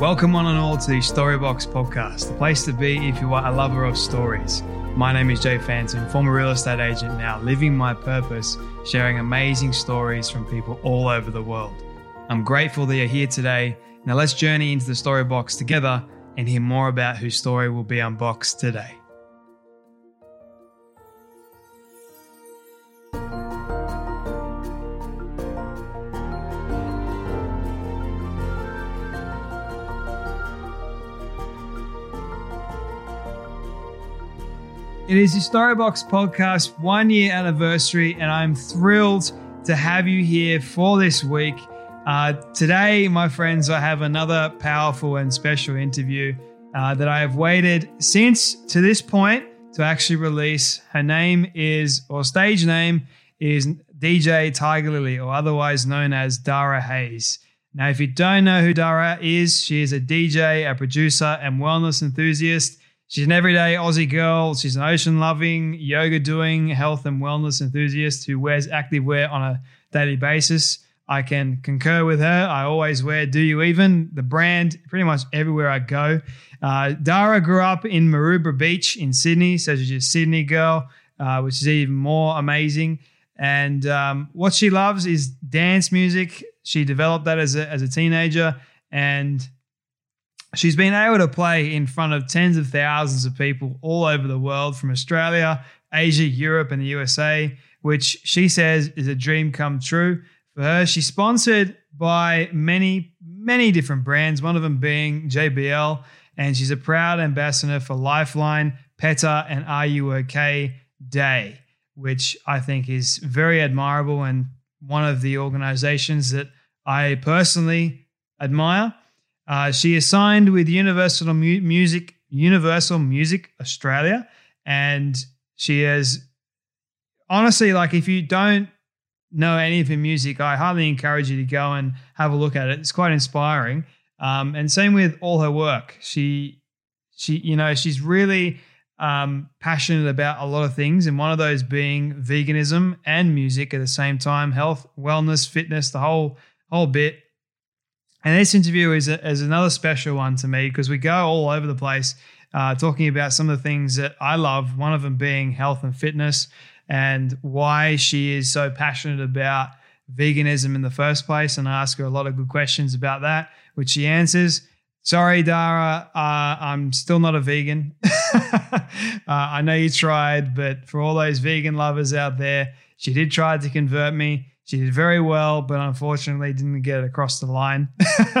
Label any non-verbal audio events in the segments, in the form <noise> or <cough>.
Welcome one and all to the Storybox podcast, the place to be if you are a lover of stories. My name is Jay Phantom, former real estate agent now, living my purpose, sharing amazing stories from people all over the world. I'm grateful that you're here today. Now let's journey into the Storybox together and hear more about whose story will be unboxed today. It is the Storybox podcast one year anniversary, and I'm thrilled to have you here for this week. Uh, today, my friends, I have another powerful and special interview uh, that I have waited since to this point to actually release. Her name is, or stage name is DJ Tiger Lily, or otherwise known as Dara Hayes. Now, if you don't know who Dara is, she is a DJ, a producer, and wellness enthusiast. She's an everyday Aussie girl. She's an ocean loving, yoga doing, health and wellness enthusiast who wears active wear on a daily basis. I can concur with her. I always wear Do You Even, the brand, pretty much everywhere I go. Uh, Dara grew up in Maroubra Beach in Sydney, so she's a Sydney girl, uh, which is even more amazing. And um, what she loves is dance music. She developed that as a, as a teenager, and She's been able to play in front of tens of thousands of people all over the world from Australia, Asia, Europe, and the USA, which she says is a dream come true for her. She's sponsored by many, many different brands, one of them being JBL, and she's a proud ambassador for Lifeline, PETA, and Are You OK Day, which I think is very admirable and one of the organizations that I personally admire. Uh, she is signed with Universal Mu- Music, Universal Music Australia, and she has honestly, like, if you don't know any of her music, I highly encourage you to go and have a look at it. It's quite inspiring. Um, and same with all her work. She, she, you know, she's really um, passionate about a lot of things, and one of those being veganism and music at the same time, health, wellness, fitness, the whole whole bit. And this interview is, a, is another special one to me because we go all over the place uh, talking about some of the things that I love, one of them being health and fitness and why she is so passionate about veganism in the first place. And I ask her a lot of good questions about that, which she answers. Sorry, Dara, uh, I'm still not a vegan. <laughs> uh, I know you tried, but for all those vegan lovers out there, she did try to convert me. She did very well, but unfortunately didn't get it across the line.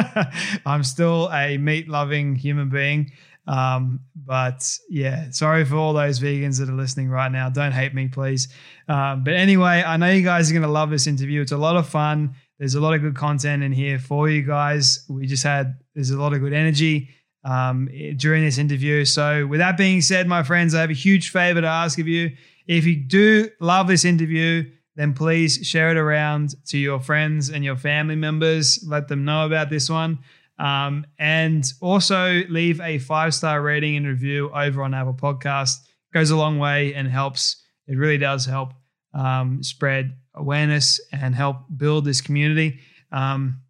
<laughs> I'm still a meat loving human being. Um, but yeah, sorry for all those vegans that are listening right now. Don't hate me, please. Um, but anyway, I know you guys are going to love this interview. It's a lot of fun. There's a lot of good content in here for you guys. We just had, there's a lot of good energy um, during this interview. So, with that being said, my friends, I have a huge favor to ask of you. If you do love this interview, then please share it around to your friends and your family members. Let them know about this one. Um, and also leave a five star rating and review over on Apple Podcast. Goes a long way and helps. It really does help um, spread awareness and help build this community. Um,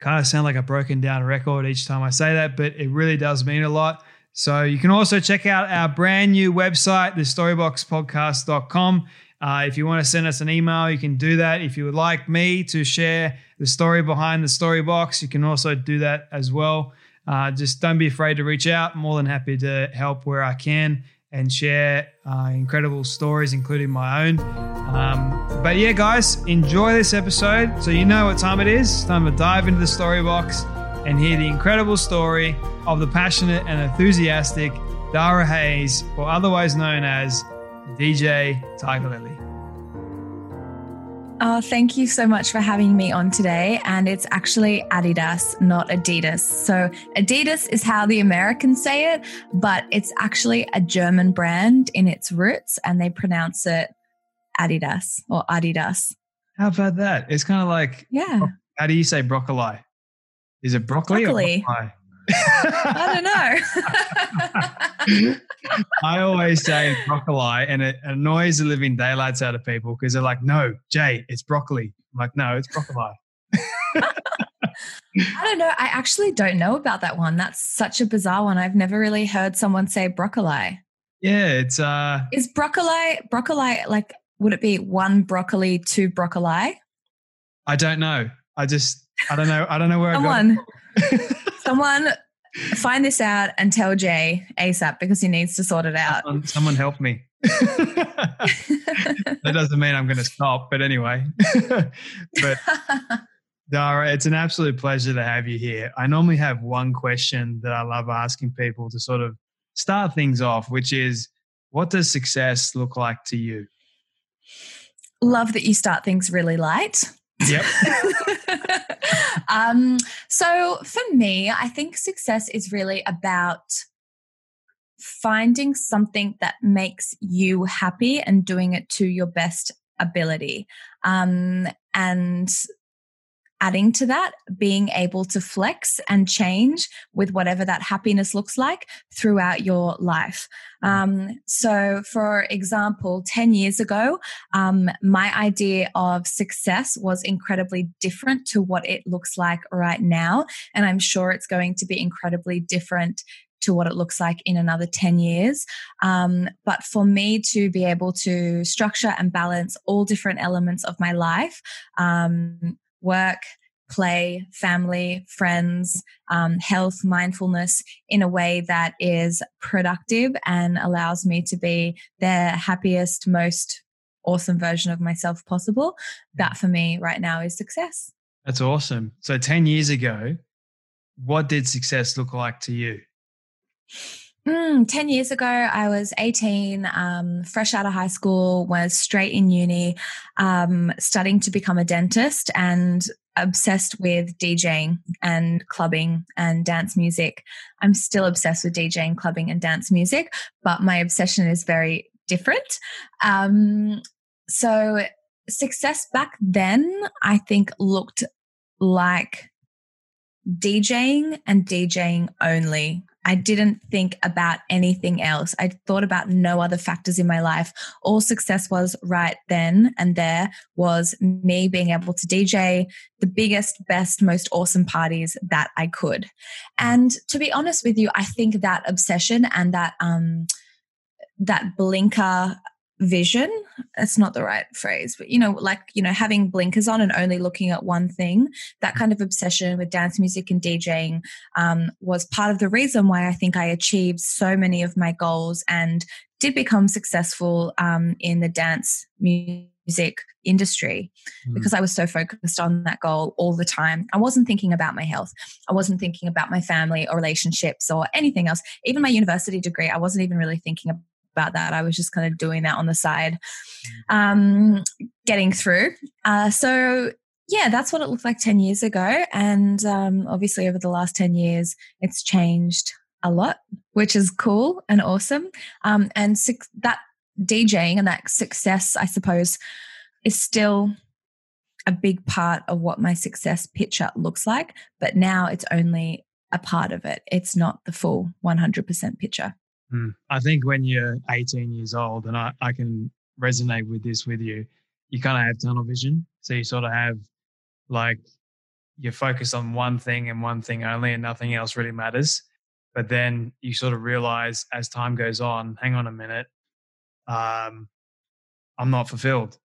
kind of sound like a broken down record each time I say that, but it really does mean a lot. So you can also check out our brand new website, thestoryboxpodcast.com. Uh, if you want to send us an email, you can do that. If you would like me to share the story behind the story box, you can also do that as well. Uh, just don't be afraid to reach out. I'm more than happy to help where I can and share uh, incredible stories, including my own. Um, but yeah, guys, enjoy this episode. So you know what time it is. It's time to dive into the story box and hear the incredible story of the passionate and enthusiastic Dara Hayes, or otherwise known as DJ Tiger Lily. Oh, thank you so much for having me on today. And it's actually Adidas, not Adidas. So, Adidas is how the Americans say it, but it's actually a German brand in its roots, and they pronounce it Adidas or Adidas. How about that? It's kind of like, yeah. How do you say broccoli? Is it broccoli? Or broccoli. I don't know. <laughs> I always say broccoli, and it annoys the living daylights out of people because they're like, "No, Jay, it's broccoli." I'm like, "No, it's broccoli." <laughs> I don't know. I actually don't know about that one. That's such a bizarre one. I've never really heard someone say broccoli. Yeah, it's uh Is broccoli broccoli like would it be one broccoli, two broccoli? I don't know. I just I don't know. I don't know where someone, <laughs> someone find this out and tell Jay ASAP because he needs to sort it out. Someone, someone help me. <laughs> that doesn't mean I'm going to stop, but anyway. <laughs> but Dara, it's an absolute pleasure to have you here. I normally have one question that I love asking people to sort of start things off, which is what does success look like to you? Love that you start things really light. Yep. <laughs> um, so for me, I think success is really about finding something that makes you happy and doing it to your best ability. Um, and adding to that, being able to flex and change with whatever that happiness looks like throughout your life. Mm. Um, so, for example, 10 years ago, um, my idea of success was incredibly different to what it looks like right now. And I'm sure it's going to be incredibly different to what it looks like in another 10 years. Um, but for me to be able to structure and balance all different elements of my life, um, work, play, family, friends, um, health, mindfulness in a way that is productive and allows me to be the happiest, most awesome version of myself possible. That for me right now is success. That's awesome. So 10 years ago, what did success look like to you? Mm, 10 years ago, I was 18, um, fresh out of high school, was straight in uni, um, studying to become a dentist and obsessed with DJing and clubbing and dance music. I'm still obsessed with DJing, clubbing, and dance music, but my obsession is very different. Um, so, success back then, I think, looked like DJing and DJing only. I didn't think about anything else. I thought about no other factors in my life. All success was right then and there was me being able to DJ the biggest, best, most awesome parties that I could. And to be honest with you, I think that obsession and that um that blinker vision that's not the right phrase but you know like you know having blinkers on and only looking at one thing that kind of obsession with dance music and djing um, was part of the reason why i think i achieved so many of my goals and did become successful um, in the dance music industry mm. because I was so focused on that goal all the time. I wasn't thinking about my health. I wasn't thinking about my family or relationships or anything else. Even my university degree, I wasn't even really thinking about that. I was just kind of doing that on the side, um, getting through. Uh, so, yeah, that's what it looked like 10 years ago. And um, obviously, over the last 10 years, it's changed a lot, which is cool and awesome. Um, and that DJing and that success, I suppose, is still a big part of what my success picture looks like. But now it's only a part of it, it's not the full 100% picture. Mm. I think when you're 18 years old, and I, I can resonate with this with you, you kind of have tunnel vision. So you sort of have like you're focused on one thing and one thing only, and nothing else really matters. But then you sort of realize as time goes on, hang on a minute, um, I'm not fulfilled.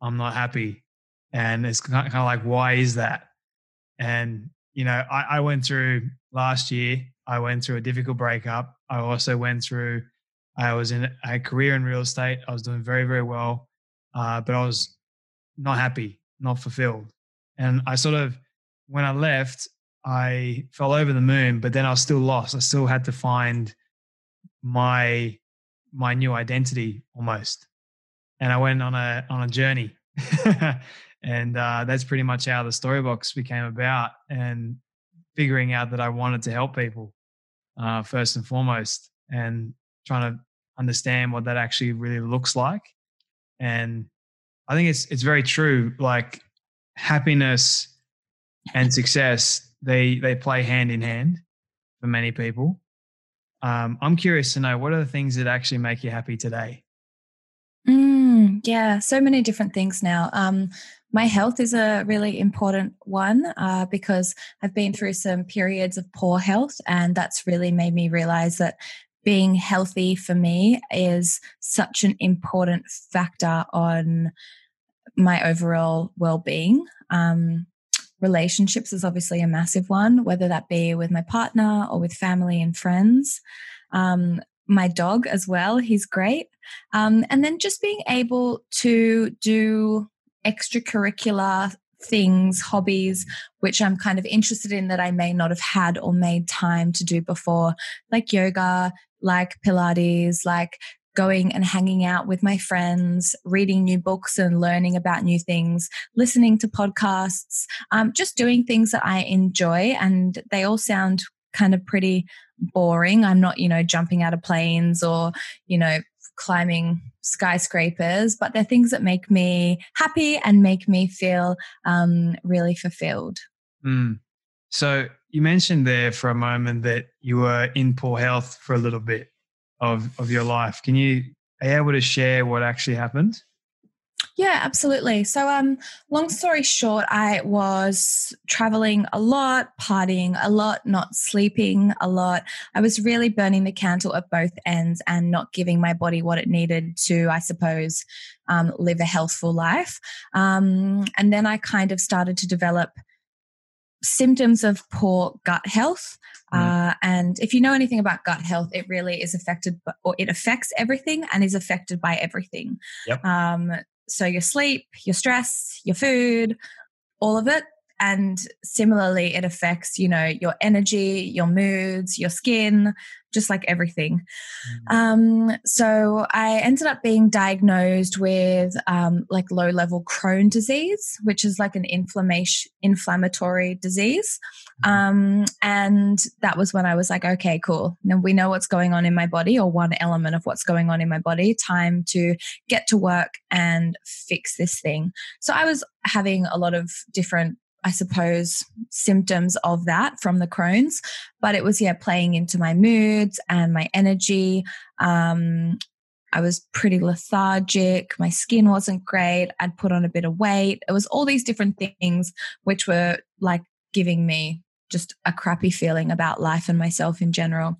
I'm not happy. And it's kind of like, why is that? And, you know, I, I went through last year, I went through a difficult breakup. I also went through I was in a career in real estate. I was doing very, very well, uh, but I was not happy, not fulfilled. And I sort of, when I left, I fell over the moon, but then I was still lost. I still had to find my my new identity almost. And I went on a on a journey. <laughs> and uh, that's pretty much how the storybox became about and figuring out that I wanted to help people uh, first and foremost and trying to understand what that actually really looks like. And I think it's it's very true. Like happiness and success, they they play hand in hand for many people. Um, I'm curious to know what are the things that actually make you happy today. Yeah, so many different things now. Um, my health is a really important one uh, because I've been through some periods of poor health, and that's really made me realize that being healthy for me is such an important factor on my overall well-being. Um, relationships is obviously a massive one, whether that be with my partner or with family and friends. Um, my dog as well, he's great. Um, and then just being able to do extracurricular things, hobbies, which I'm kind of interested in that I may not have had or made time to do before, like yoga, like Pilates, like going and hanging out with my friends, reading new books and learning about new things, listening to podcasts, um, just doing things that I enjoy. And they all sound kind of pretty boring. I'm not, you know, jumping out of planes or, you know, climbing skyscrapers, but they're things that make me happy and make me feel um, really fulfilled. Mm. So you mentioned there for a moment that you were in poor health for a little bit of, of your life. Can you are you able to share what actually happened? Yeah, absolutely. So, um, long story short, I was traveling a lot, partying a lot, not sleeping a lot. I was really burning the candle at both ends and not giving my body what it needed to, I suppose, um, live a healthful life. Um, and then I kind of started to develop symptoms of poor gut health. Mm. Uh, and if you know anything about gut health, it really is affected, or it affects everything and is affected by everything. Yep. Um, so your sleep, your stress, your food, all of it. And similarly, it affects, you know, your energy, your moods, your skin, just like everything. Mm. Um, so I ended up being diagnosed with um, like low level Crohn disease, which is like an inflammation inflammatory disease. Mm-hmm. Um, and that was when I was like, okay, cool. Now we know what's going on in my body, or one element of what's going on in my body. Time to get to work and fix this thing. So I was having a lot of different I suppose, symptoms of that from the Crohn's. But it was, yeah, playing into my moods and my energy. Um, I was pretty lethargic. My skin wasn't great. I'd put on a bit of weight. It was all these different things which were like giving me just a crappy feeling about life and myself in general.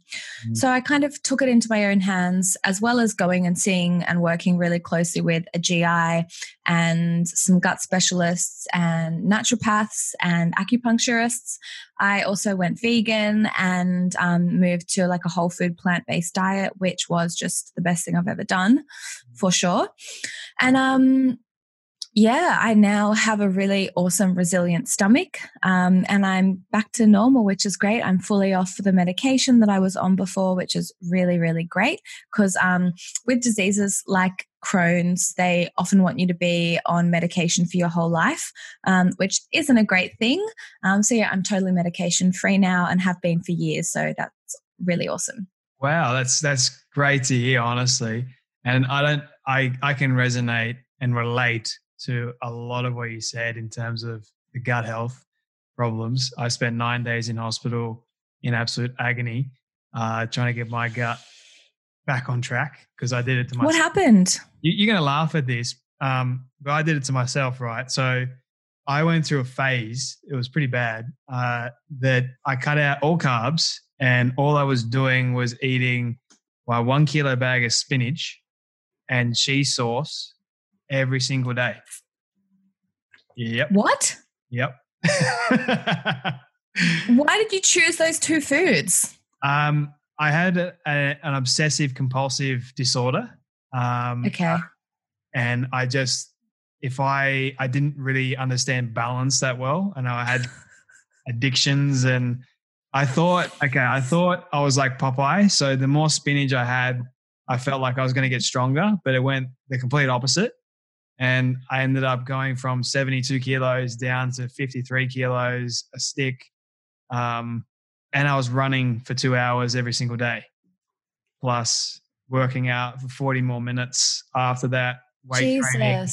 Mm. So I kind of took it into my own hands, as well as going and seeing and working really closely with a GI and some gut specialists and naturopaths and acupuncturists. I also went vegan and um, moved to like a whole food plant based diet, which was just the best thing I've ever done mm. for sure. And um, yeah, I now have a really awesome, resilient stomach, um, and I'm back to normal, which is great. I'm fully off the medication that I was on before, which is really, really great. Because um, with diseases like Crohn's, they often want you to be on medication for your whole life, um, which isn't a great thing. Um, so yeah, I'm totally medication free now and have been for years. So that's really awesome. Wow, that's that's great to hear, honestly. And I don't, I I can resonate and relate to a lot of what you said in terms of the gut health problems. I spent nine days in hospital in absolute agony, uh, trying to get my gut back on track because I did it to myself. What happened? You, are going to laugh at this, um, but I did it to myself, right? So I went through a phase, it was pretty bad, uh, that I cut out all carbs and all I was doing was eating well, one kilo bag of spinach and cheese sauce every single day. Yep. What? Yep. <laughs> Why did you choose those two foods? Um, I had a, a, an obsessive compulsive disorder. Um, okay. and I just, if I, I didn't really understand balance that well. Know I had <laughs> addictions and I thought, okay, I thought I was like Popeye. So the more spinach I had, I felt like I was going to get stronger, but it went the complete opposite. And I ended up going from 72 kilos down to 53 kilos, a stick. Um, and I was running for two hours every single day, plus working out for 40 more minutes after that. Weight Jesus. training.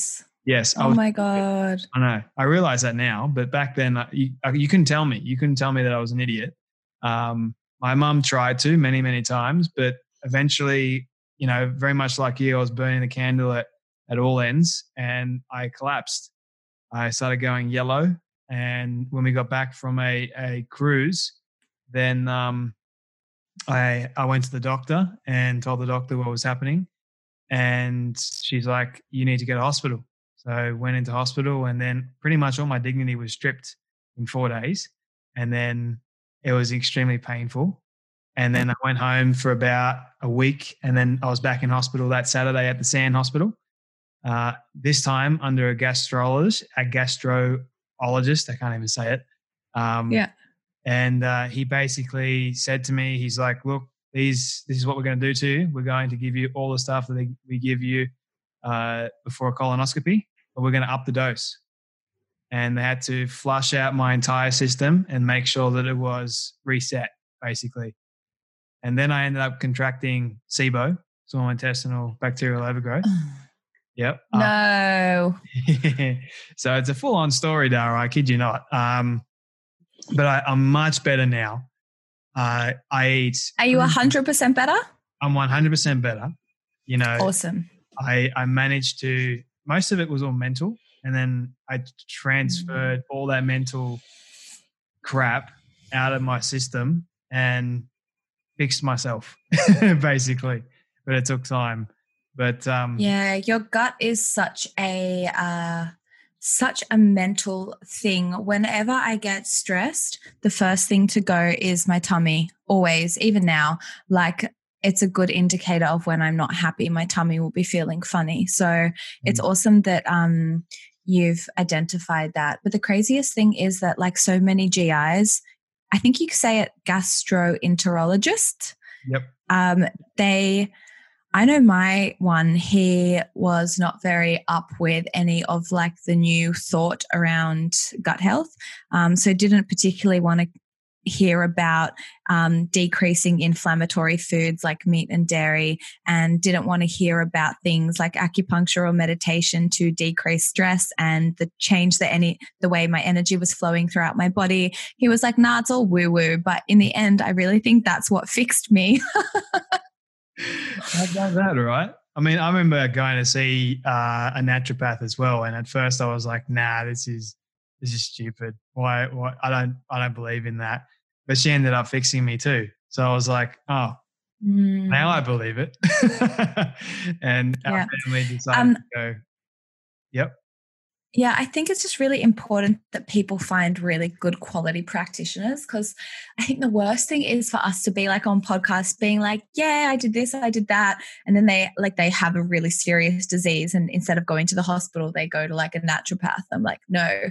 Yes. Oh was, my God. I know. I realize that now, but back then uh, you, uh, you couldn't tell me. You couldn't tell me that I was an idiot. Um, my mum tried to many, many times, but eventually, you know, very much like you, I was burning the candle at, at all ends and I collapsed. I started going yellow. And when we got back from a, a cruise, then um, I, I went to the doctor and told the doctor what was happening. And she's like, you need to go to hospital. So I went into hospital and then pretty much all my dignity was stripped in four days. And then it was extremely painful. And then I went home for about a week, and then I was back in hospital that Saturday at the San Hospital. Uh, this time under a gastrologist, a. I can't even say it. Um, Yeah. And uh, he basically said to me, he's like, "Look, these this is what we're going to do to you. We're going to give you all the stuff that they, we give you uh, before a colonoscopy, but we're going to up the dose." And they had to flush out my entire system and make sure that it was reset, basically. And then I ended up contracting SIBO, small intestinal bacterial overgrowth. <sighs> <clears throat> Yep. Uh, No. <laughs> so it's a full on story, Dara. I kid you not. Um, but I, I'm much better now. Uh, I eat. Are you 100% better? I'm 100% better. You know, Awesome. I, I managed to, most of it was all mental. And then I Mm. transferred all that mental crap out of my system and fixed myself, <laughs> basically. But it took time. But um, Yeah, your gut is such a uh, such a mental thing. Whenever I get stressed, the first thing to go is my tummy. Always, even now, like it's a good indicator of when I'm not happy. My tummy will be feeling funny. So it's awesome that um, you've identified that. But the craziest thing is that, like so many GIs, I think you could say it gastroenterologist. Yep. Um, they I know my one, he was not very up with any of like the new thought around gut health. Um, so didn't particularly want to hear about um, decreasing inflammatory foods like meat and dairy and didn't want to hear about things like acupuncture or meditation to decrease stress and the change the any the way my energy was flowing throughout my body he was like nah it's all woo woo but in the end i really think that's what fixed me <laughs> How about that, right? I mean, I remember going to see uh, a naturopath as well, and at first I was like, "Nah, this is this is stupid. Why? Why? I don't I don't believe in that." But she ended up fixing me too, so I was like, "Oh, Mm. now I believe it." <laughs> and our family decided Um, to go. Yep. Yeah, I think it's just really important that people find really good quality practitioners because I think the worst thing is for us to be like on podcasts being like, yeah, I did this, I did that. And then they like they have a really serious disease and instead of going to the hospital, they go to like a naturopath. I'm like, no,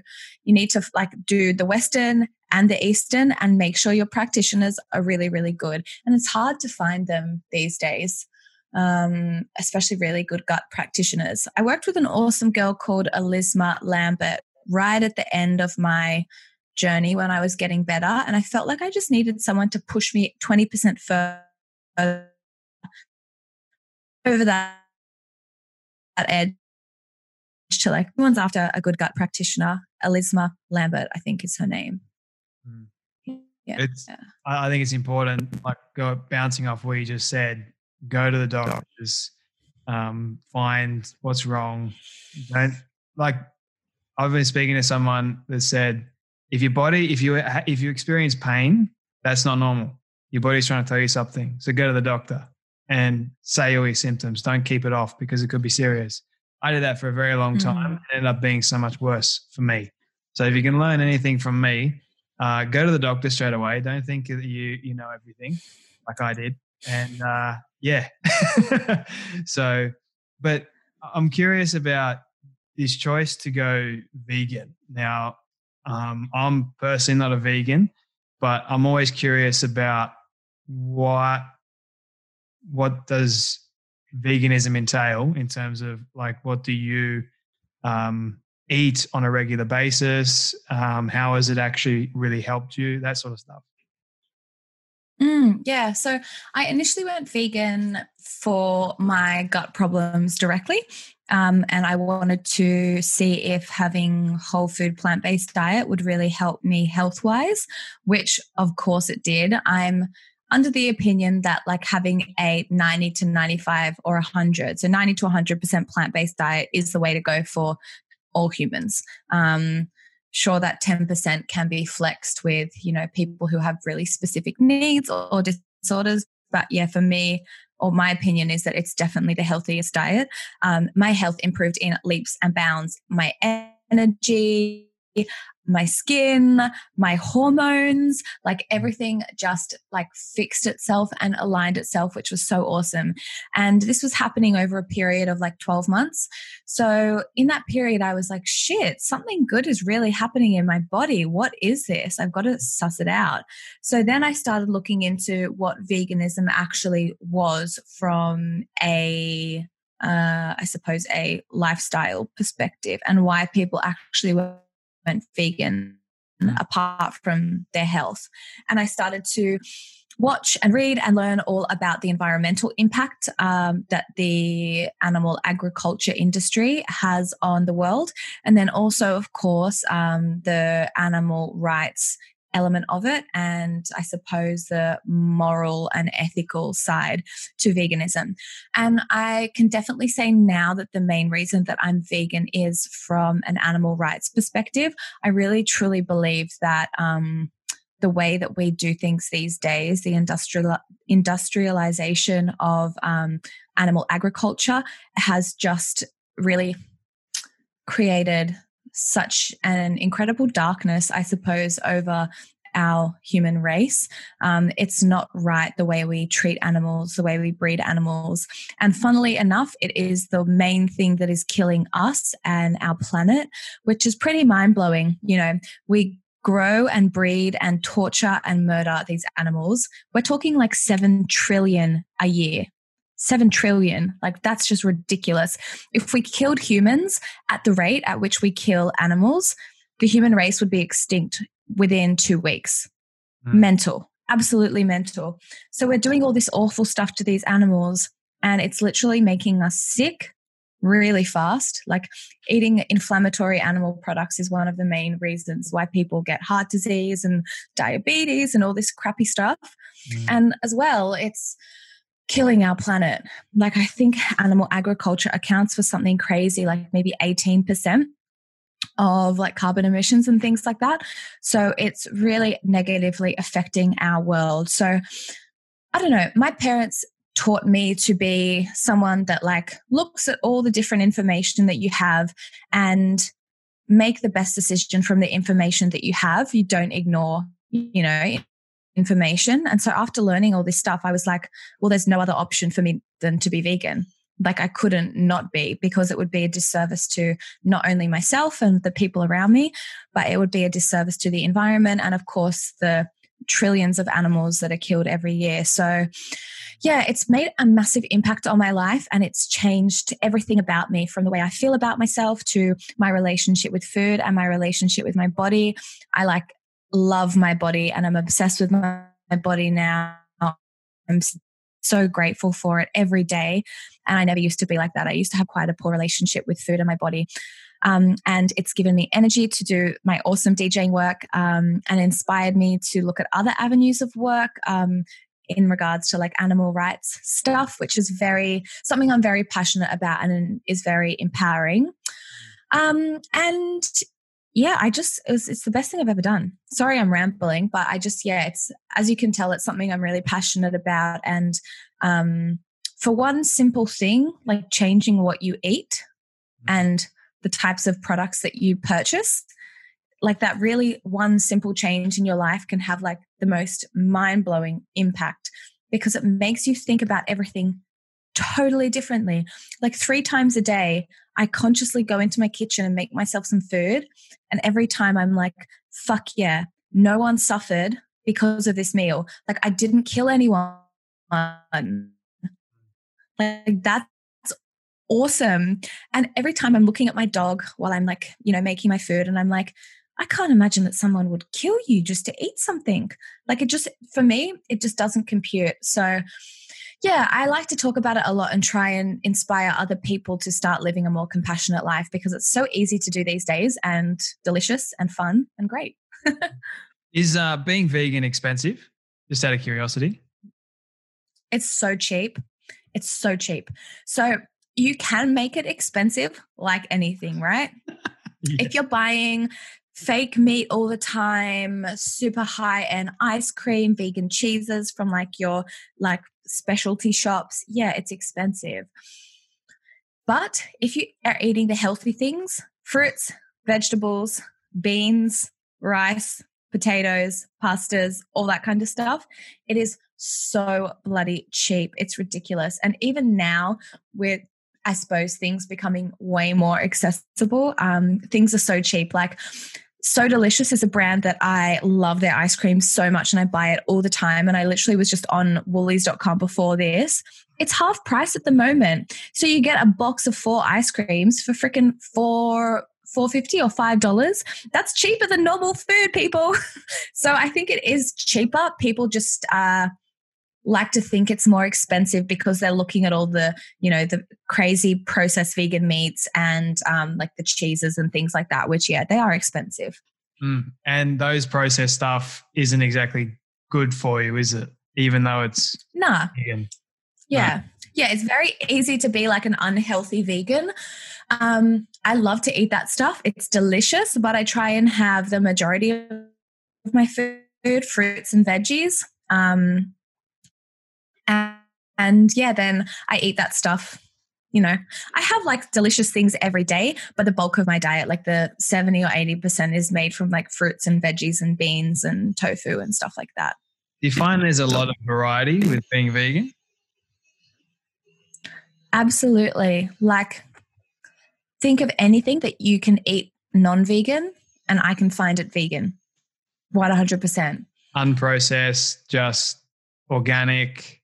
you need to like do the Western and the Eastern and make sure your practitioners are really, really good. And it's hard to find them these days um, especially really good gut practitioners. I worked with an awesome girl called Elisma Lambert right at the end of my journey when I was getting better. And I felt like I just needed someone to push me 20% further over that, that edge to like, everyone's after a good gut practitioner. Elisma Lambert, I think is her name. Mm. Yeah. It's yeah. I, I think it's important, like go bouncing off what you just said, go to the doctors, um, find what's wrong. Don't like I've been speaking to someone that said if your body, if you if you experience pain, that's not normal. Your body's trying to tell you something. So go to the doctor and say all your symptoms. Don't keep it off because it could be serious. I did that for a very long time. It ended up being so much worse for me. So if you can learn anything from me, uh, go to the doctor straight away. Don't think that you you know everything. like I did. And uh, yeah. <laughs> so, but I'm curious about this choice to go vegan. Now, um, I'm personally not a vegan, but I'm always curious about what what does veganism entail in terms of like what do you um, eat on a regular basis? Um, how has it actually really helped you? That sort of stuff. Mm, yeah. So I initially went vegan for my gut problems directly. Um, and I wanted to see if having whole food plant based diet would really help me health wise, which of course it did. I'm under the opinion that like having a 90 to 95 or 100, so 90 to 100% plant based diet is the way to go for all humans. Um, sure that 10% can be flexed with you know people who have really specific needs or, or disorders but yeah for me or my opinion is that it's definitely the healthiest diet. Um, my health improved in leaps and bounds. My energy, my skin, my hormones, like everything just like fixed itself and aligned itself, which was so awesome. And this was happening over a period of like 12 months. So in that period, I was like, shit, something good is really happening in my body. What is this? I've got to suss it out. So then I started looking into what veganism actually was from a uh, I suppose, a lifestyle perspective and why people actually were went vegan apart from their health. And I started to watch and read and learn all about the environmental impact um, that the animal agriculture industry has on the world. And then also, of course, um, the animal rights element of it and I suppose the moral and ethical side to veganism. And I can definitely say now that the main reason that I'm vegan is from an animal rights perspective. I really truly believe that um, the way that we do things these days, the industrial industrialization of um, animal agriculture has just really created such an incredible darkness, I suppose, over our human race. Um, it's not right the way we treat animals, the way we breed animals. And funnily enough, it is the main thing that is killing us and our planet, which is pretty mind blowing. You know, we grow and breed and torture and murder these animals. We're talking like 7 trillion a year. 7 trillion. Like, that's just ridiculous. If we killed humans at the rate at which we kill animals, the human race would be extinct within two weeks. Mm. Mental, absolutely mental. So, we're doing all this awful stuff to these animals, and it's literally making us sick really fast. Like eating inflammatory animal products is one of the main reasons why people get heart disease and diabetes and all this crappy stuff. Mm. And as well, it's killing our planet. Like, I think animal agriculture accounts for something crazy, like maybe 18% of like carbon emissions and things like that. So it's really negatively affecting our world. So I don't know, my parents taught me to be someone that like looks at all the different information that you have and make the best decision from the information that you have. You don't ignore, you know, information. And so after learning all this stuff, I was like, well, there's no other option for me than to be vegan. Like I couldn't not be because it would be a disservice to not only myself and the people around me, but it would be a disservice to the environment and, of course, the trillions of animals that are killed every year. So, yeah, it's made a massive impact on my life and it's changed everything about me from the way I feel about myself to my relationship with food and my relationship with my body. I like love my body and I'm obsessed with my, my body now. I'm so grateful for it every day. And I never used to be like that. I used to have quite a poor relationship with food and my body. Um, and it's given me energy to do my awesome DJing work um, and inspired me to look at other avenues of work. Um, in regards to like animal rights stuff, which is very something I'm very passionate about and is very empowering. Um, and yeah, I just it was, it's the best thing I've ever done. Sorry, I'm rambling, but I just yeah, it's as you can tell, it's something I'm really passionate about. And um, for one simple thing like changing what you eat mm. and the types of products that you purchase, like that really one simple change in your life can have like the most mind blowing impact because it makes you think about everything totally differently. Like three times a day, I consciously go into my kitchen and make myself some food. And every time I'm like, fuck yeah, no one suffered because of this meal. Like I didn't kill anyone. Like that's awesome. And every time I'm looking at my dog while I'm like, you know, making my food and I'm like, I can't imagine that someone would kill you just to eat something. Like it just, for me, it just doesn't compute. So, yeah, I like to talk about it a lot and try and inspire other people to start living a more compassionate life because it's so easy to do these days and delicious and fun and great. <laughs> Is uh, being vegan expensive? Just out of curiosity. It's so cheap. It's so cheap. So you can make it expensive like anything, right? <laughs> yeah. If you're buying fake meat all the time, super high end ice cream, vegan cheeses from like your like specialty shops, yeah, it's expensive. But if you are eating the healthy things, fruits, vegetables, beans, rice, potatoes, pastas, all that kind of stuff, it is so bloody cheap. It's ridiculous. And even now, with I suppose things becoming way more accessible, um, things are so cheap. Like so Delicious is a brand that I love their ice cream so much and I buy it all the time. And I literally was just on woolies.com before this. It's half price at the moment. So you get a box of four ice creams for freaking four four fifty or five dollars. That's cheaper than normal food, people. <laughs> so I think it is cheaper. People just uh like to think it's more expensive because they're looking at all the you know the crazy processed vegan meats and um, like the cheeses and things like that which yeah they are expensive. Mm. and those processed stuff isn't exactly good for you is it? Even though it's nah. vegan. Yeah. No. yeah it's very easy to be like an unhealthy vegan. Um, i love to eat that stuff. It's delicious but i try and have the majority of my food fruits and veggies. Um, and, and yeah, then I eat that stuff you know, I have like delicious things every day, but the bulk of my diet, like the 70 or 80%, is made from like fruits and veggies and beans and tofu and stuff like that. Do you find there's a lot of variety with being vegan? Absolutely. Like, think of anything that you can eat non vegan, and I can find it vegan. What 100%. Unprocessed, just organic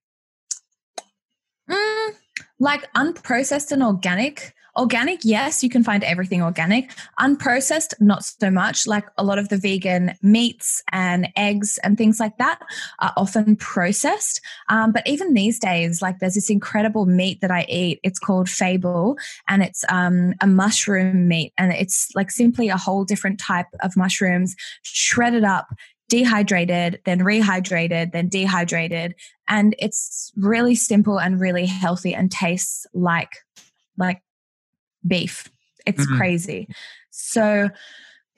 like unprocessed and organic. Organic yes you can find everything organic. Unprocessed not so much. Like a lot of the vegan meats and eggs and things like that are often processed. Um, but even these days like there's this incredible meat that i eat. It's called fable and it's um, a mushroom meat and it's like simply a whole different type of mushrooms shredded up dehydrated, then rehydrated, then dehydrated. And it's really simple and really healthy and tastes like like beef. It's mm-hmm. crazy. So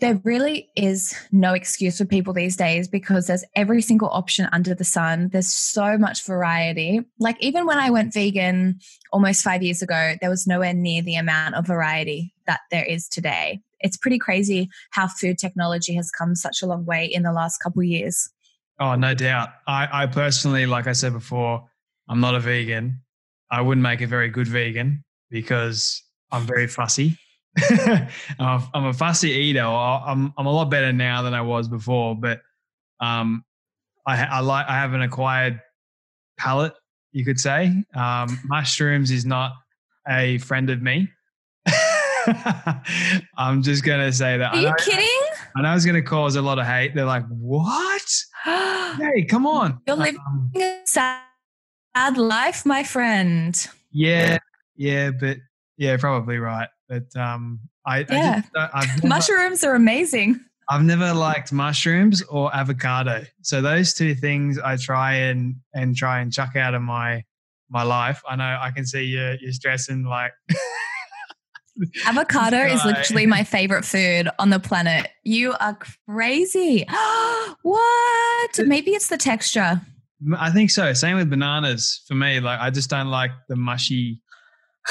there really is no excuse for people these days because there's every single option under the sun. There's so much variety. Like, even when I went vegan almost five years ago, there was nowhere near the amount of variety that there is today it's pretty crazy how food technology has come such a long way in the last couple years. Oh, no doubt. I, I personally, like I said before, I'm not a vegan. I wouldn't make a very good vegan because I'm very fussy. <laughs> I'm a fussy eater. I'm I'm a lot better now than I was before, but um, I, I like I have an acquired palate, you could say. Um, mushrooms is not a friend of me. <laughs> I'm just gonna say that. Are you kidding? I know it's gonna cause a lot of hate. They're like, "What? <gasps> hey, come on!" You're living um, a sad life, my friend. Yeah, yeah, but yeah, probably right. But um, I, yeah. I just, <laughs> never, mushrooms are amazing. I've never liked mushrooms or avocado. So those two things I try and and try and chuck out of my my life. I know I can see you you're stressing like <laughs> Avocado is literally my favorite food on the planet. You are crazy. <gasps> what? Maybe it's the texture. I think so. Same with bananas for me. Like I just don't like the mushy.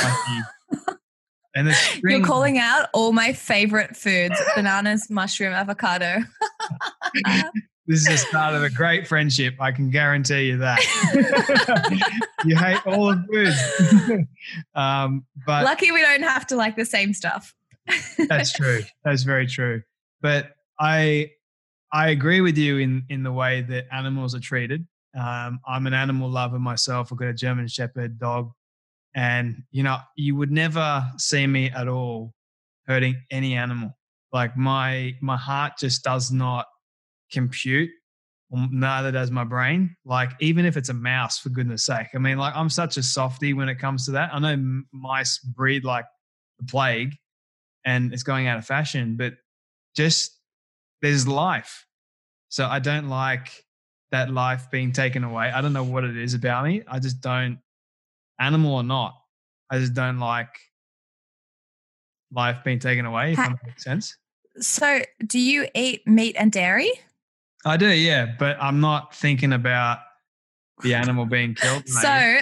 mushy. <laughs> and You're calling out all my favorite foods: bananas, mushroom, avocado. <laughs> this is the start of a great friendship. I can guarantee you that. <laughs> you hate all of food. <laughs> um, but lucky we don't have to like the same stuff. that's <laughs> true. That's very true. But I I agree with you in in the way that animals are treated. Um, I'm an animal lover myself. I've got a German Shepherd dog, and you know you would never see me at all hurting any animal. Like my my heart just does not compute. Neither does my brain. Like even if it's a mouse, for goodness sake. I mean, like I'm such a softy when it comes to that. I know mice breed like the plague, and it's going out of fashion, but just there's life. So I don't like that life being taken away. I don't know what it is about me. I just don't, animal or not, I just don't like life being taken away, if that makes sense. So, do you eat meat and dairy? I do, yeah, but I'm not thinking about the animal being killed. <laughs> so,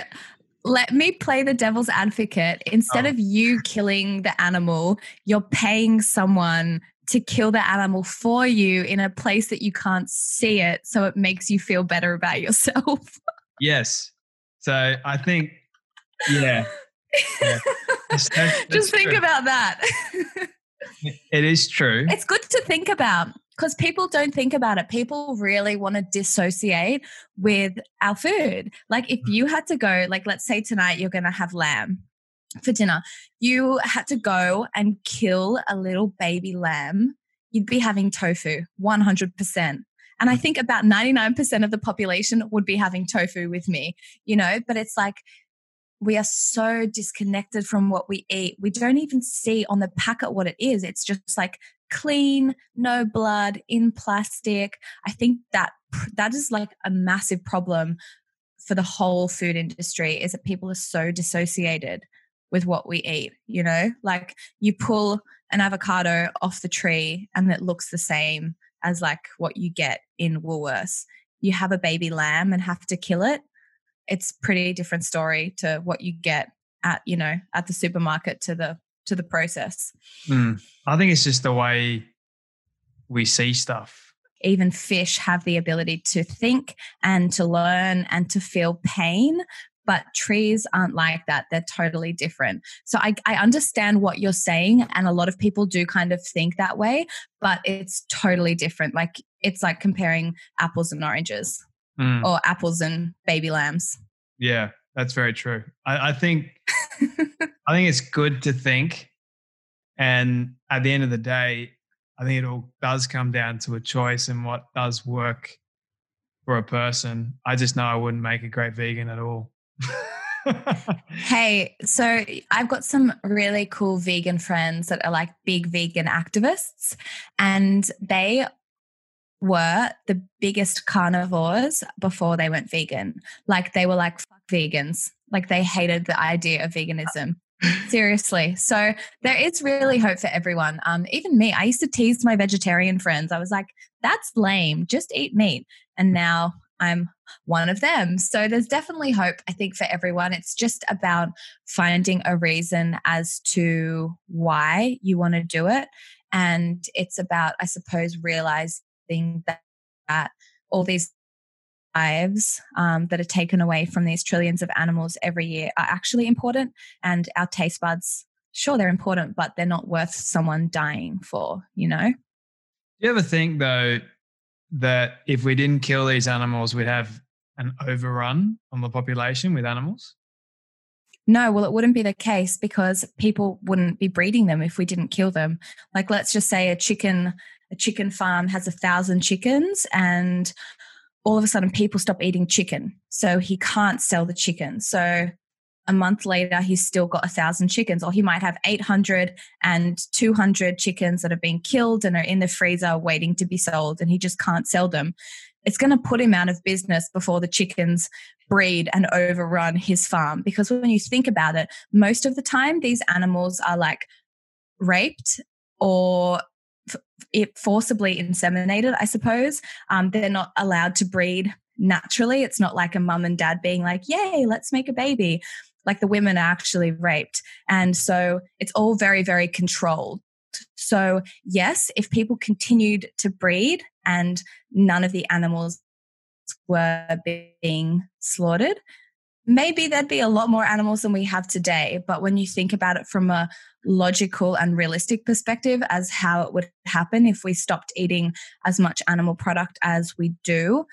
let me play the devil's advocate. Instead oh. of you killing the animal, you're paying someone to kill the animal for you in a place that you can't see it. So it makes you feel better about yourself. <laughs> yes. So I think, yeah. yeah. That's, that's, <laughs> Just think true. about that. it is true. It's good to think about because people don't think about it. People really want to dissociate with our food. Like if mm. you had to go, like let's say tonight you're going to have lamb for dinner, you had to go and kill a little baby lamb, you'd be having tofu 100%. And I think about 99% of the population would be having tofu with me, you know, but it's like we are so disconnected from what we eat. We don't even see on the packet what it is. It's just like clean, no blood, in plastic. I think that that is like a massive problem for the whole food industry is that people are so dissociated with what we eat, you know? Like you pull an avocado off the tree and it looks the same as like what you get in Woolworths. You have a baby lamb and have to kill it. It's pretty different story to what you get at, you know, at the supermarket to the to the process. Mm. I think it's just the way we see stuff. Even fish have the ability to think and to learn and to feel pain, but trees aren't like that. They're totally different. So I, I understand what you're saying. And a lot of people do kind of think that way, but it's totally different. Like it's like comparing apples and oranges mm. or apples and baby lambs. Yeah, that's very true. I, I think <laughs> I think it's good to think. And at the end of the day, I think it all does come down to a choice and what does work for a person. I just know I wouldn't make a great vegan at all <laughs> hey, so I've got some really cool vegan friends that are like big vegan activists, and they were the biggest carnivores before they went vegan. Like they were like fuck vegans. Like they hated the idea of veganism. Seriously. So there is really hope for everyone. Um, even me, I used to tease my vegetarian friends. I was like, that's lame. Just eat meat. And now I'm one of them. So there's definitely hope, I think, for everyone. It's just about finding a reason as to why you want to do it. And it's about, I suppose, realizing that, that all these lives um, that are taken away from these trillions of animals every year are actually important. And our taste buds, sure, they're important, but they're not worth someone dying for, you know? Do you ever think, though, that if we didn't kill these animals, we'd have an overrun on the population with animals? No, well, it wouldn't be the case because people wouldn't be breeding them if we didn't kill them. Like, let's just say a chicken, a chicken farm has a thousand chickens, and all of a sudden people stop eating chicken, so he can't sell the chicken. So a month later he's still got a thousand chickens or he might have 800 and 200 chickens that have been killed and are in the freezer waiting to be sold and he just can't sell them it's going to put him out of business before the chickens breed and overrun his farm because when you think about it most of the time these animals are like raped or it forcibly inseminated i suppose um, they're not allowed to breed naturally. It's not like a mum and dad being like, yay, let's make a baby like the women are actually raped. And so it's all very, very controlled. So, yes, if people continued to breed and none of the animals were being slaughtered, maybe there'd be a lot more animals than we have today. But when you think about it from a logical and realistic perspective as how it would happen if we stopped eating as much animal product as we do,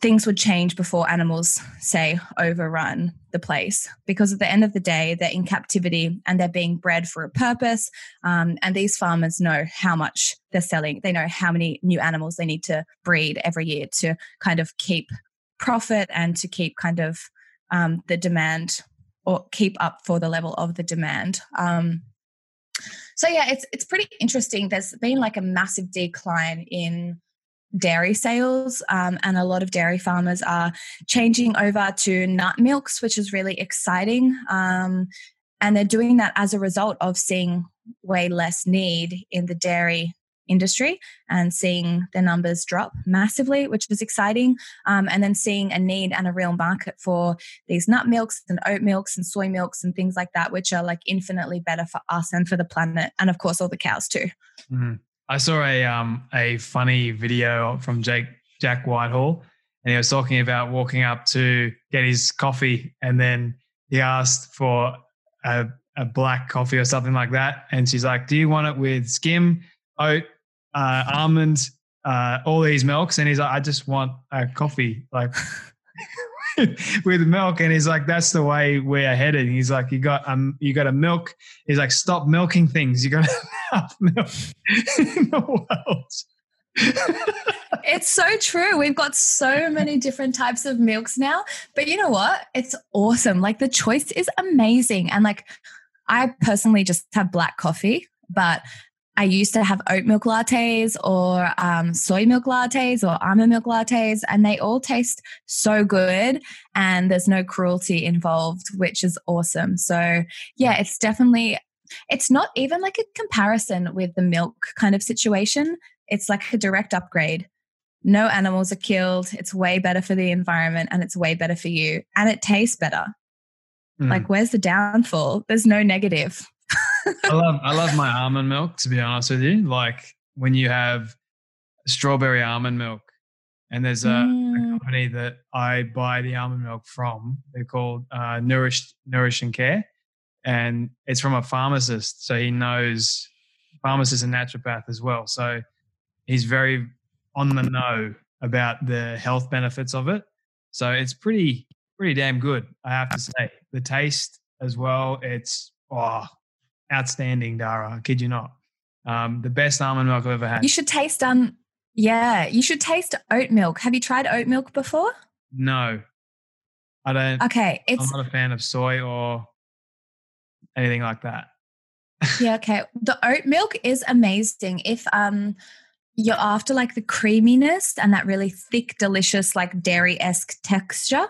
things would change before animals, say, overrun the place. Because at the end of the day, they're in captivity and they're being bred for a purpose. Um, and these farmers know how much they're selling. They know how many new animals they need to breed every year to kind of keep profit and to keep kind of um, the demand or keep up for the level of the demand. Um, so yeah, it's it's pretty interesting. There's been like a massive decline in dairy sales, um, and a lot of dairy farmers are changing over to nut milks, which is really exciting. Um, and they're doing that as a result of seeing way less need in the dairy industry and seeing the numbers drop massively, which was exciting. Um, and then seeing a need and a real market for these nut milks and oat milks and soy milks and things like that, which are like infinitely better for us and for the planet, and of course all the cows too. Mm-hmm. I saw a um, a funny video from Jake Jack Whitehall, and he was talking about walking up to get his coffee, and then he asked for a, a black coffee or something like that, and she's like, "Do you want it with skim, oat, uh, almond, uh, all these milks, and he's like, I just want a coffee, like <laughs> with milk. And he's like, that's the way we're headed. He's like, you got um, you got to milk. He's like, stop milking things. You got <laughs> have milk in the world. <laughs> it's so true. We've got so many different types of milks now. But you know what? It's awesome. Like the choice is amazing. And like I personally just have black coffee, but I used to have oat milk lattes or um, soy milk lattes or almond milk lattes, and they all taste so good. And there's no cruelty involved, which is awesome. So, yeah, it's definitely, it's not even like a comparison with the milk kind of situation. It's like a direct upgrade. No animals are killed. It's way better for the environment and it's way better for you. And it tastes better. Mm. Like, where's the downfall? There's no negative. I love I love my almond milk. To be honest with you, like when you have strawberry almond milk, and there's a, mm. a company that I buy the almond milk from. They're called uh, Nourish Nourish and Care, and it's from a pharmacist, so he knows pharmacist and naturopath as well. So he's very on the know about the health benefits of it. So it's pretty pretty damn good, I have to say. The taste as well, it's oh, outstanding, Dara. I kid you not. Um, the best almond milk I've ever had. You should taste um yeah, you should taste oat milk. Have you tried oat milk before? No. I don't Okay. It's I'm not a fan of soy or anything like that. yeah, <laughs> okay. The oat milk is amazing. If um you're after like the creaminess and that really thick, delicious, like dairy esque texture,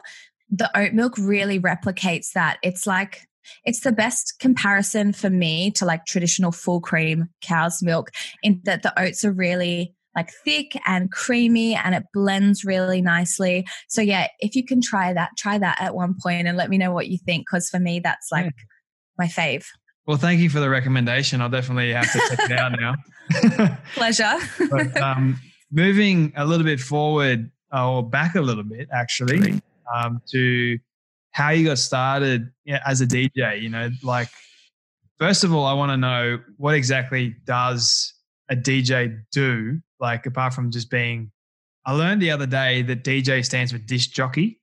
the oat milk really replicates that. It's like it's the best comparison for me to like traditional full cream cow's milk in that the oats are really like thick and creamy and it blends really nicely. So yeah, if you can try that, try that at one point and let me know what you think because for me that's like yeah. my fave. Well, thank you for the recommendation. I'll definitely have to check it out now. <laughs> Pleasure. but, um, moving a little bit forward or back a little bit actually um, to how you got started as a DJ. You know, like first of all, I want to know what exactly does a DJ do? Like apart from just being, I learned the other day that DJ stands for disc jockey.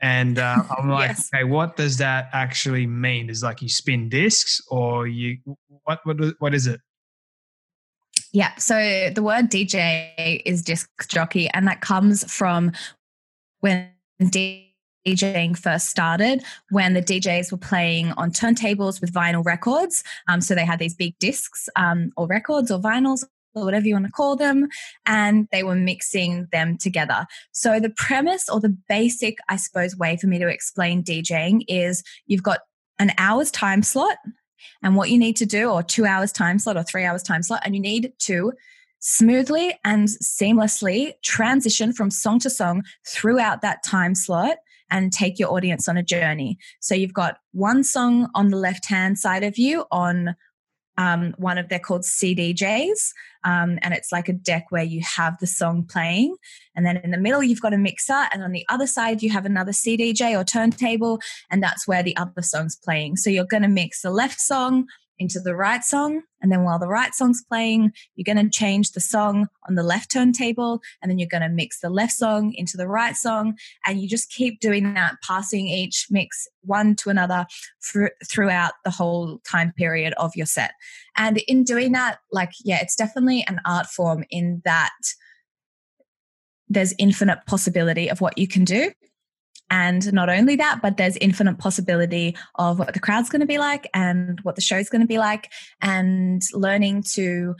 And uh, <laughs> I'm like, yes. okay, what does that actually mean? Is like you spin discs or you what what what is it? Yeah, so the word DJ is disc jockey, and that comes from when DJ DJing first started when the DJs were playing on turntables with vinyl records. Um, so they had these big discs um, or records or vinyls or whatever you want to call them, and they were mixing them together. So the premise or the basic, I suppose, way for me to explain DJing is you've got an hour's time slot and what you need to do, or two hours time slot or three hours time slot, and you need to smoothly and seamlessly transition from song to song throughout that time slot and take your audience on a journey. So you've got one song on the left hand side of you on um, one of they're called CDJs, um, and it's like a deck where you have the song playing, and then in the middle you've got a mixer, and on the other side you have another CDJ or turntable, and that's where the other song's playing. So you're going to mix the left song into the right song. And then while the right song's playing, you're going to change the song on the left turntable. And then you're going to mix the left song into the right song. And you just keep doing that, passing each mix one to another throughout the whole time period of your set. And in doing that, like, yeah, it's definitely an art form in that there's infinite possibility of what you can do. And not only that, but there's infinite possibility of what the crowd's going to be like and what the show's going to be like. And learning to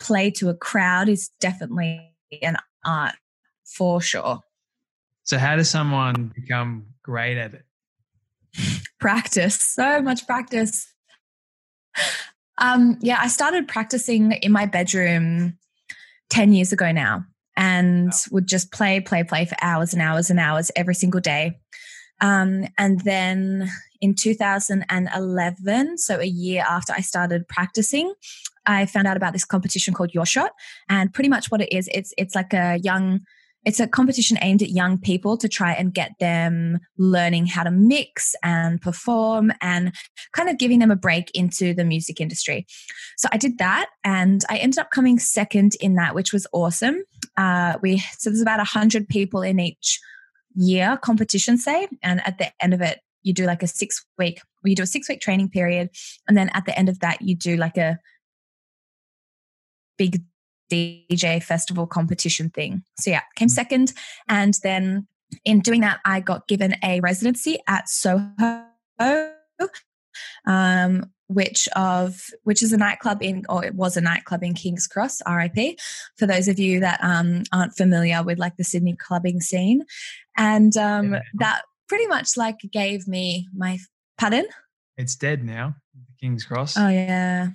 play to a crowd is definitely an art for sure. So, how does someone become great at it? Practice, so much practice. Um, yeah, I started practicing in my bedroom 10 years ago now and would just play, play, play for hours and hours and hours every single day. Um, and then in 2011, so a year after I started practicing, I found out about this competition called Your Shot. And pretty much what it is, it's it's like a young it's a competition aimed at young people to try and get them learning how to mix and perform and kind of giving them a break into the music industry. So I did that and I ended up coming second in that, which was awesome. Uh, we so there's about a hundred people in each year competition, say, and at the end of it, you do like a six week, you do a six week training period, and then at the end of that, you do like a big DJ festival competition thing. So yeah, came mm. second, and then in doing that, I got given a residency at Soho. Um, which of which is a nightclub in or it was a nightclub in King's Cross, RIP. For those of you that um, aren't familiar with like the Sydney clubbing scene, and um, yeah. that pretty much like gave me my pardon. It's dead now, King's Cross. Oh yeah,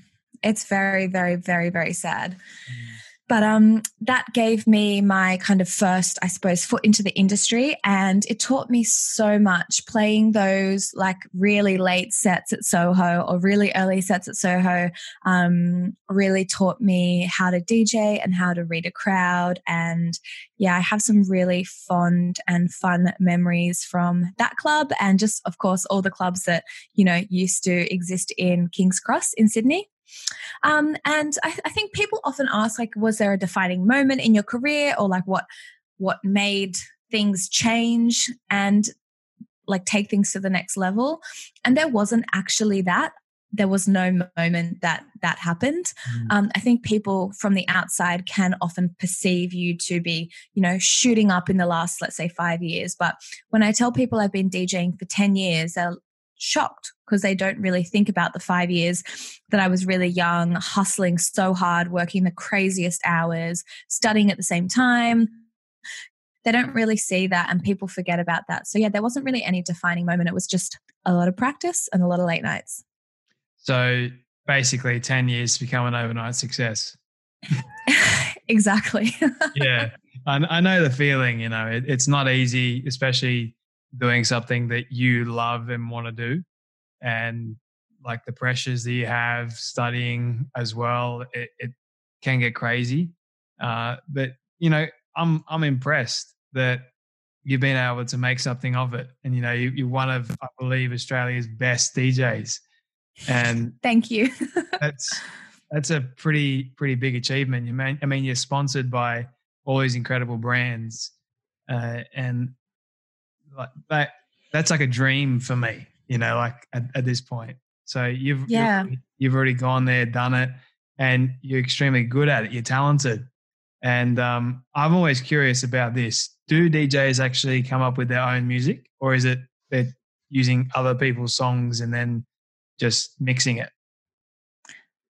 it's very very very very sad. Mm. But um, that gave me my kind of first, I suppose, foot into the industry. And it taught me so much playing those like really late sets at Soho or really early sets at Soho. Um, really taught me how to DJ and how to read a crowd. And yeah, I have some really fond and fun memories from that club. And just, of course, all the clubs that, you know, used to exist in King's Cross in Sydney. Um, and I, I think people often ask, like, was there a defining moment in your career, or like what what made things change and like take things to the next level? And there wasn't actually that there was no moment that that happened. Mm. Um, I think people from the outside can often perceive you to be, you know, shooting up in the last, let's say, five years. But when I tell people I've been DJing for 10 years, they're shocked because they don't really think about the five years that I was really young, hustling so hard, working the craziest hours, studying at the same time. They don't really see that, and people forget about that. So, yeah, there wasn't really any defining moment. It was just a lot of practice and a lot of late nights. So, basically, 10 years to become an overnight success. <laughs> exactly. <laughs> yeah. I, I, know the feeling, you know, it, it's not easy, especially doing something that you love and want to do and like the pressures that you have studying as well it, it can get crazy. Uh, but you know i'm i'm impressed that you've been able to make something of it and you know you, you're one of i believe australia's best djs and <laughs> thank you. <laughs> that's that's a pretty pretty big achievement. You mean i mean you're sponsored by all these incredible brands uh, and like that that's like a dream for me you know like at, at this point. So you've yeah. you've, you've already gone there done it and you're extremely good at it. You're talented. And um, i'm always curious about this. Do djs actually come up with their own music or is it they're using other people's songs and then just mixing it?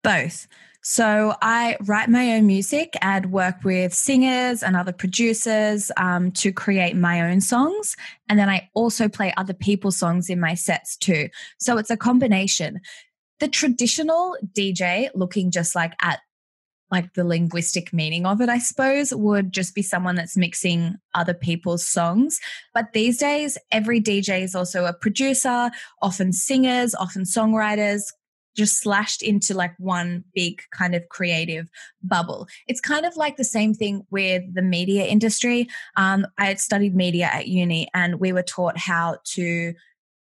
Both so I write my own music and work with singers and other producers um, to create my own songs. And then I also play other people's songs in my sets too. So it's a combination. The traditional DJ looking just like at like the linguistic meaning of it, I suppose, would just be someone that's mixing other people's songs. But these days, every DJ is also a producer, often singers, often songwriters, just slashed into like one big kind of creative bubble. It's kind of like the same thing with the media industry. Um, I studied media at uni and we were taught how to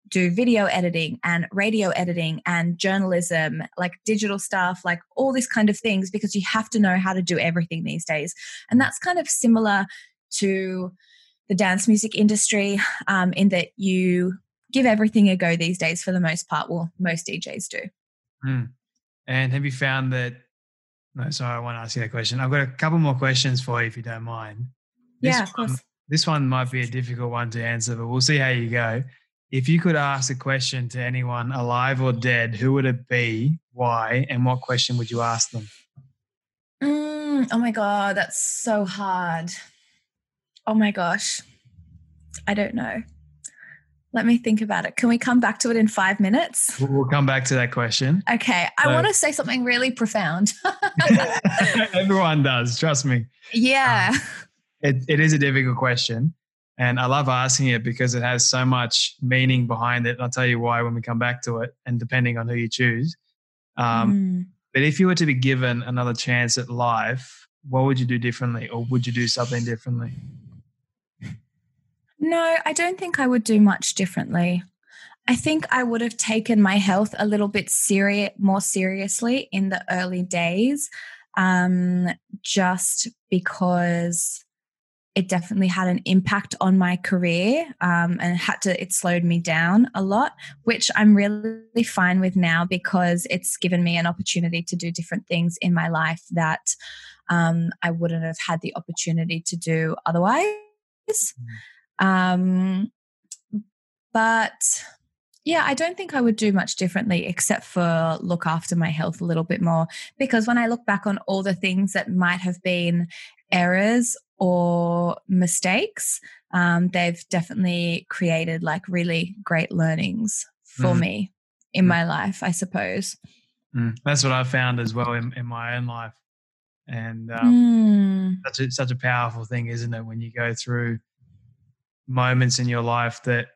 do video editing and radio editing and journalism, like digital stuff, like all these kind of things, because you have to know how to do everything these days. And that's kind of similar to the dance music industry um, in that you give everything a go these days for the most part. Well, most DJs do. Mm. And have you found that? No, sorry, I want to ask you that question. I've got a couple more questions for you if you don't mind. This yeah, of course. One, this one might be a difficult one to answer, but we'll see how you go. If you could ask a question to anyone alive or dead, who would it be, why, and what question would you ask them? Mm, oh my God, that's so hard. Oh my gosh. I don't know. Let me think about it. Can we come back to it in five minutes? We'll come back to that question. Okay. I want to say something really profound. <laughs> <laughs> Everyone does, trust me. Yeah. Um, it, it is a difficult question. And I love asking it because it has so much meaning behind it. And I'll tell you why when we come back to it, and depending on who you choose. Um, mm. But if you were to be given another chance at life, what would you do differently, or would you do something differently? No, I don't think I would do much differently. I think I would have taken my health a little bit serious, more seriously in the early days, um, just because it definitely had an impact on my career um, and had to it slowed me down a lot which i'm really fine with now because it's given me an opportunity to do different things in my life that um, i wouldn't have had the opportunity to do otherwise mm. Um, but yeah, I don't think I would do much differently except for look after my health a little bit more. Because when I look back on all the things that might have been errors or mistakes, um, they've definitely created like really great learnings for mm. me in mm. my life, I suppose. Mm. That's what I've found as well in, in my own life. And um, mm. such, a, such a powerful thing, isn't it? When you go through moments in your life that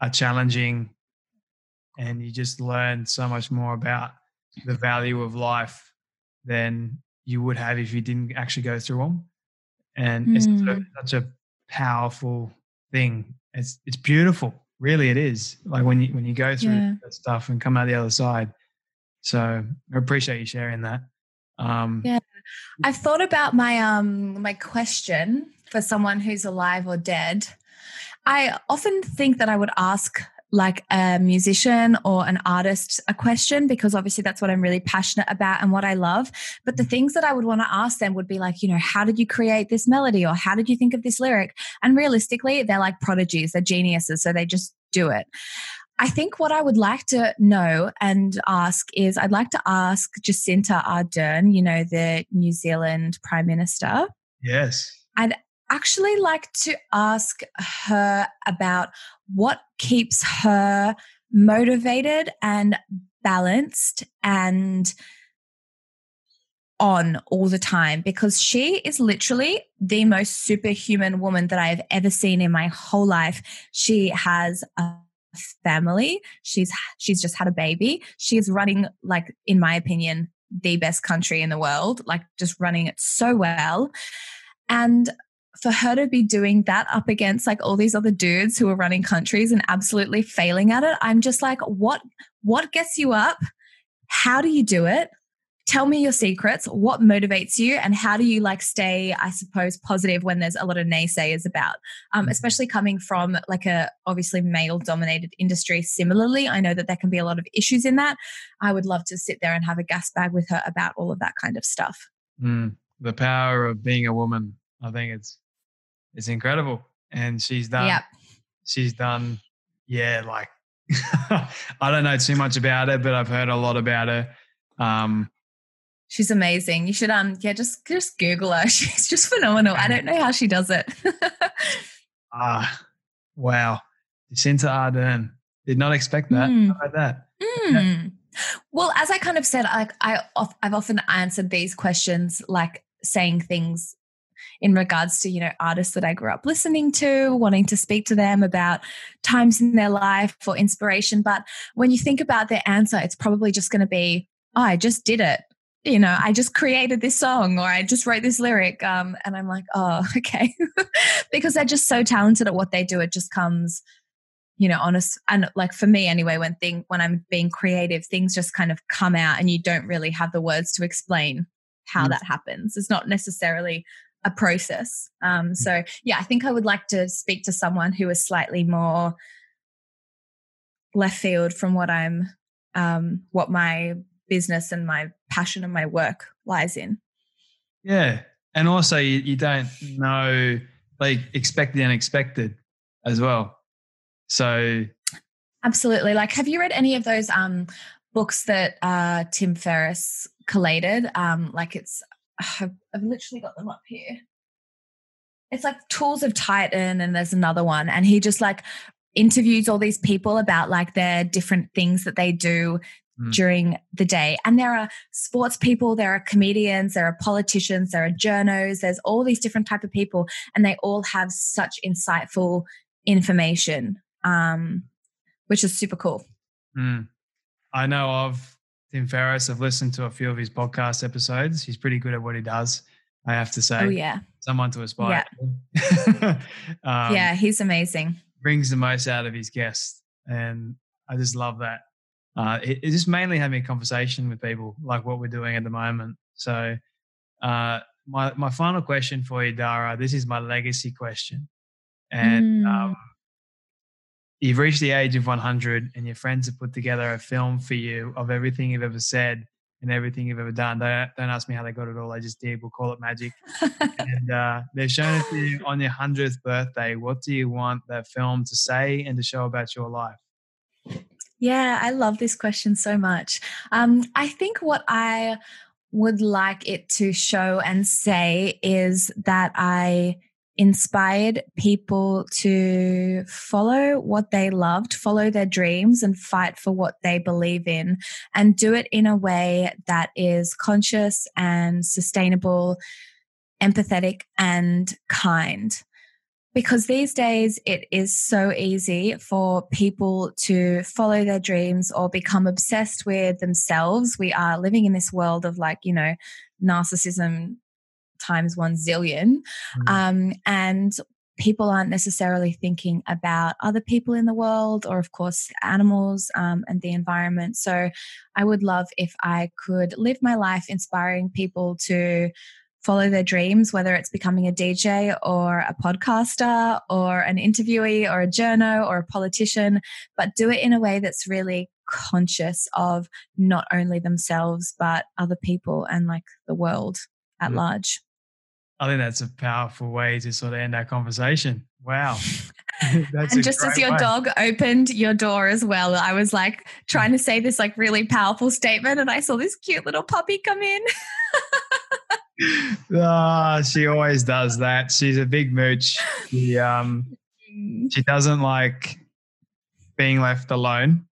are challenging and you just learn so much more about the value of life than you would have if you didn't actually go through them. And mm. it's hmm. such a powerful thing. It's it's beautiful, really. It is like when you when you go through yeah. that stuff and come out the other side. So I appreciate you sharing that. Um, yeah, I've thought about my um my question for someone who's alive or dead. I often think that I would ask like a musician or an artist a question because obviously that's what I'm really passionate about and what I love. But the things that I would want to ask them would be like, you know, how did you create this melody or how did you think of this lyric? And realistically, they're like prodigies, they're geniuses, so they just do it. I think what I would like to know and ask is I'd like to ask Jacinda Ardern, you know, the New Zealand Prime Minister. Yes. I'd actually like to ask her about what keeps her motivated and balanced and on all the time because she is literally the most superhuman woman that I have ever seen in my whole life. She has a family. She's she's just had a baby. She is running like in my opinion the best country in the world, like just running it so well. And for her to be doing that up against like all these other dudes who are running countries and absolutely failing at it, I'm just like, what what gets you up? How do you do it? Tell me your secrets. What motivates you, and how do you like stay, I suppose, positive when there's a lot of naysayers about, um, mm-hmm. especially coming from like a obviously male dominated industry. Similarly, I know that there can be a lot of issues in that. I would love to sit there and have a gas bag with her about all of that kind of stuff. Mm, the power of being a woman. I think it's it's incredible. And she's done yep. she's done yeah, like <laughs> I don't know too much about her, but I've heard a lot about her. Um She's amazing. You should um yeah, just just Google her. <laughs> She's just phenomenal. I don't know how she does it. <laughs> Ah, uh, wow. Jacinda Ardern. Did not expect that. Mm. How about that? Mm. Well, as I kind of said, I, I I've often answered these questions like saying things in regards to, you know, artists that I grew up listening to, wanting to speak to them about times in their life for inspiration. But when you think about their answer, it's probably just going to be, oh, I just did it. You know, I just created this song or I just wrote this lyric. Um, and I'm like, oh, <laughs> okay. because they're just so talented at what they do. It just comes you know honest and like for me anyway when thing when i'm being creative things just kind of come out and you don't really have the words to explain how mm. that happens it's not necessarily a process um mm. so yeah i think i would like to speak to someone who is slightly more left field from what i'm um what my business and my passion and my work lies in yeah and also you, you don't know like expect the unexpected as well so, absolutely. Like, have you read any of those um, books that uh, Tim Ferriss collated? Um, like, it's I've, I've literally got them up here. It's like Tools of Titan, and there's another one, and he just like interviews all these people about like their different things that they do mm. during the day. And there are sports people, there are comedians, there are politicians, there are journos, there's all these different type of people and they all have such insightful information um, which is super cool. Mm. I know of Tim Ferriss. I've listened to a few of his podcast episodes. He's pretty good at what he does. I have to say. Oh yeah. Someone to aspire. Yeah. <laughs> um, yeah, he's amazing. Brings the most out of his guests, and I just love that. Uh, it, it's just mainly having a conversation with people, like what we're doing at the moment. So, uh, my my final question for you, Dara. This is my legacy question, and mm. um, you've reached the age of 100 and your friends have put together a film for you of everything you've ever said and everything you've ever done. Don't, don't ask me how they got it all. I just did. We'll call it magic. <laughs> and uh, they've shown it to you on your 100th birthday. What do you want that film to say and to show about your life? Yeah, I love this question so much. Um, I think what I would like it to show and say is that I inspired people to follow what they loved, follow their dreams, and fight for what they believe in, and do it in a way that is conscious and sustainable, empathetic, and kind. Because these days it is so easy for people to follow their dreams or become obsessed with themselves. We are living in this world of like, you know, narcissism times one zillion. Mm. Um, and people aren't necessarily thinking about other people in the world or, of course, animals um, and the environment. So I would love if I could live my life inspiring people to follow their dreams, whether it's becoming a DJ or a podcaster or an interviewee or a journo or a politician, but do it in a way that's really conscious of not only themselves, but other people and like the world at mm. large. I think that's a powerful way to sort of end our conversation. Wow. <laughs> <laughs> and just as your way. dog opened your door as well, I was like trying to say this like really powerful statement, and I saw this cute little puppy come in. oh, <laughs> she always does that. She's a big mooch. She um she doesn't like being left alone.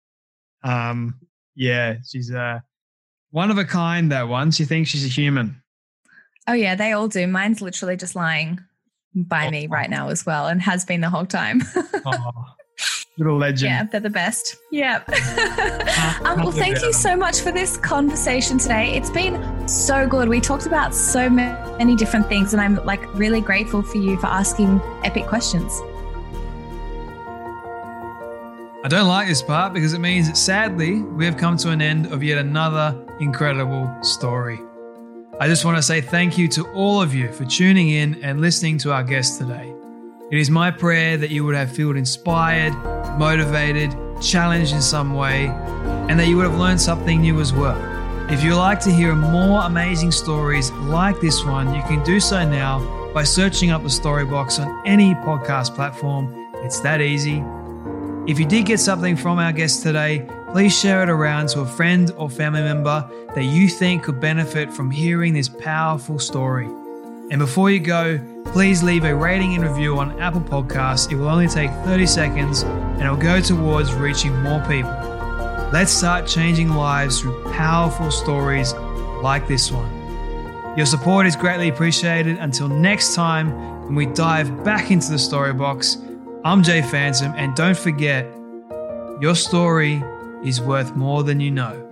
Um yeah, she's a one of a kind that one. She thinks she's a human. Oh yeah, they all do. Mine's literally just lying by oh, me right now as well, and has been the whole time. <laughs> oh, little legend. Yeah, they're the best. Yeah. <laughs> um, well, thank you so much for this conversation today. It's been so good. We talked about so many different things, and I'm like really grateful for you for asking epic questions. I don't like this part because it means that sadly we have come to an end of yet another incredible story. I just want to say thank you to all of you for tuning in and listening to our guest today. It is my prayer that you would have felt inspired, motivated, challenged in some way, and that you would have learned something new as well. If you'd like to hear more amazing stories like this one, you can do so now by searching up the story box on any podcast platform. It's that easy. If you did get something from our guest today, please share it around to a friend or family member that you think could benefit from hearing this powerful story. And before you go, please leave a rating and review on Apple Podcasts. It will only take 30 seconds and it will go towards reaching more people. Let's start changing lives through powerful stories like this one. Your support is greatly appreciated. Until next time, when we dive back into the story box, I'm Jay Phantom, and don't forget, your story is worth more than you know.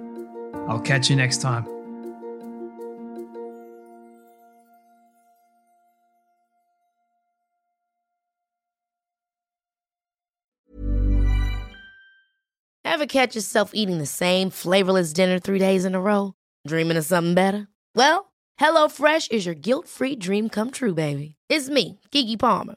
I'll catch you next time. Ever catch yourself eating the same flavorless dinner three days in a row? Dreaming of something better? Well, HelloFresh is your guilt free dream come true, baby. It's me, Keke Palmer.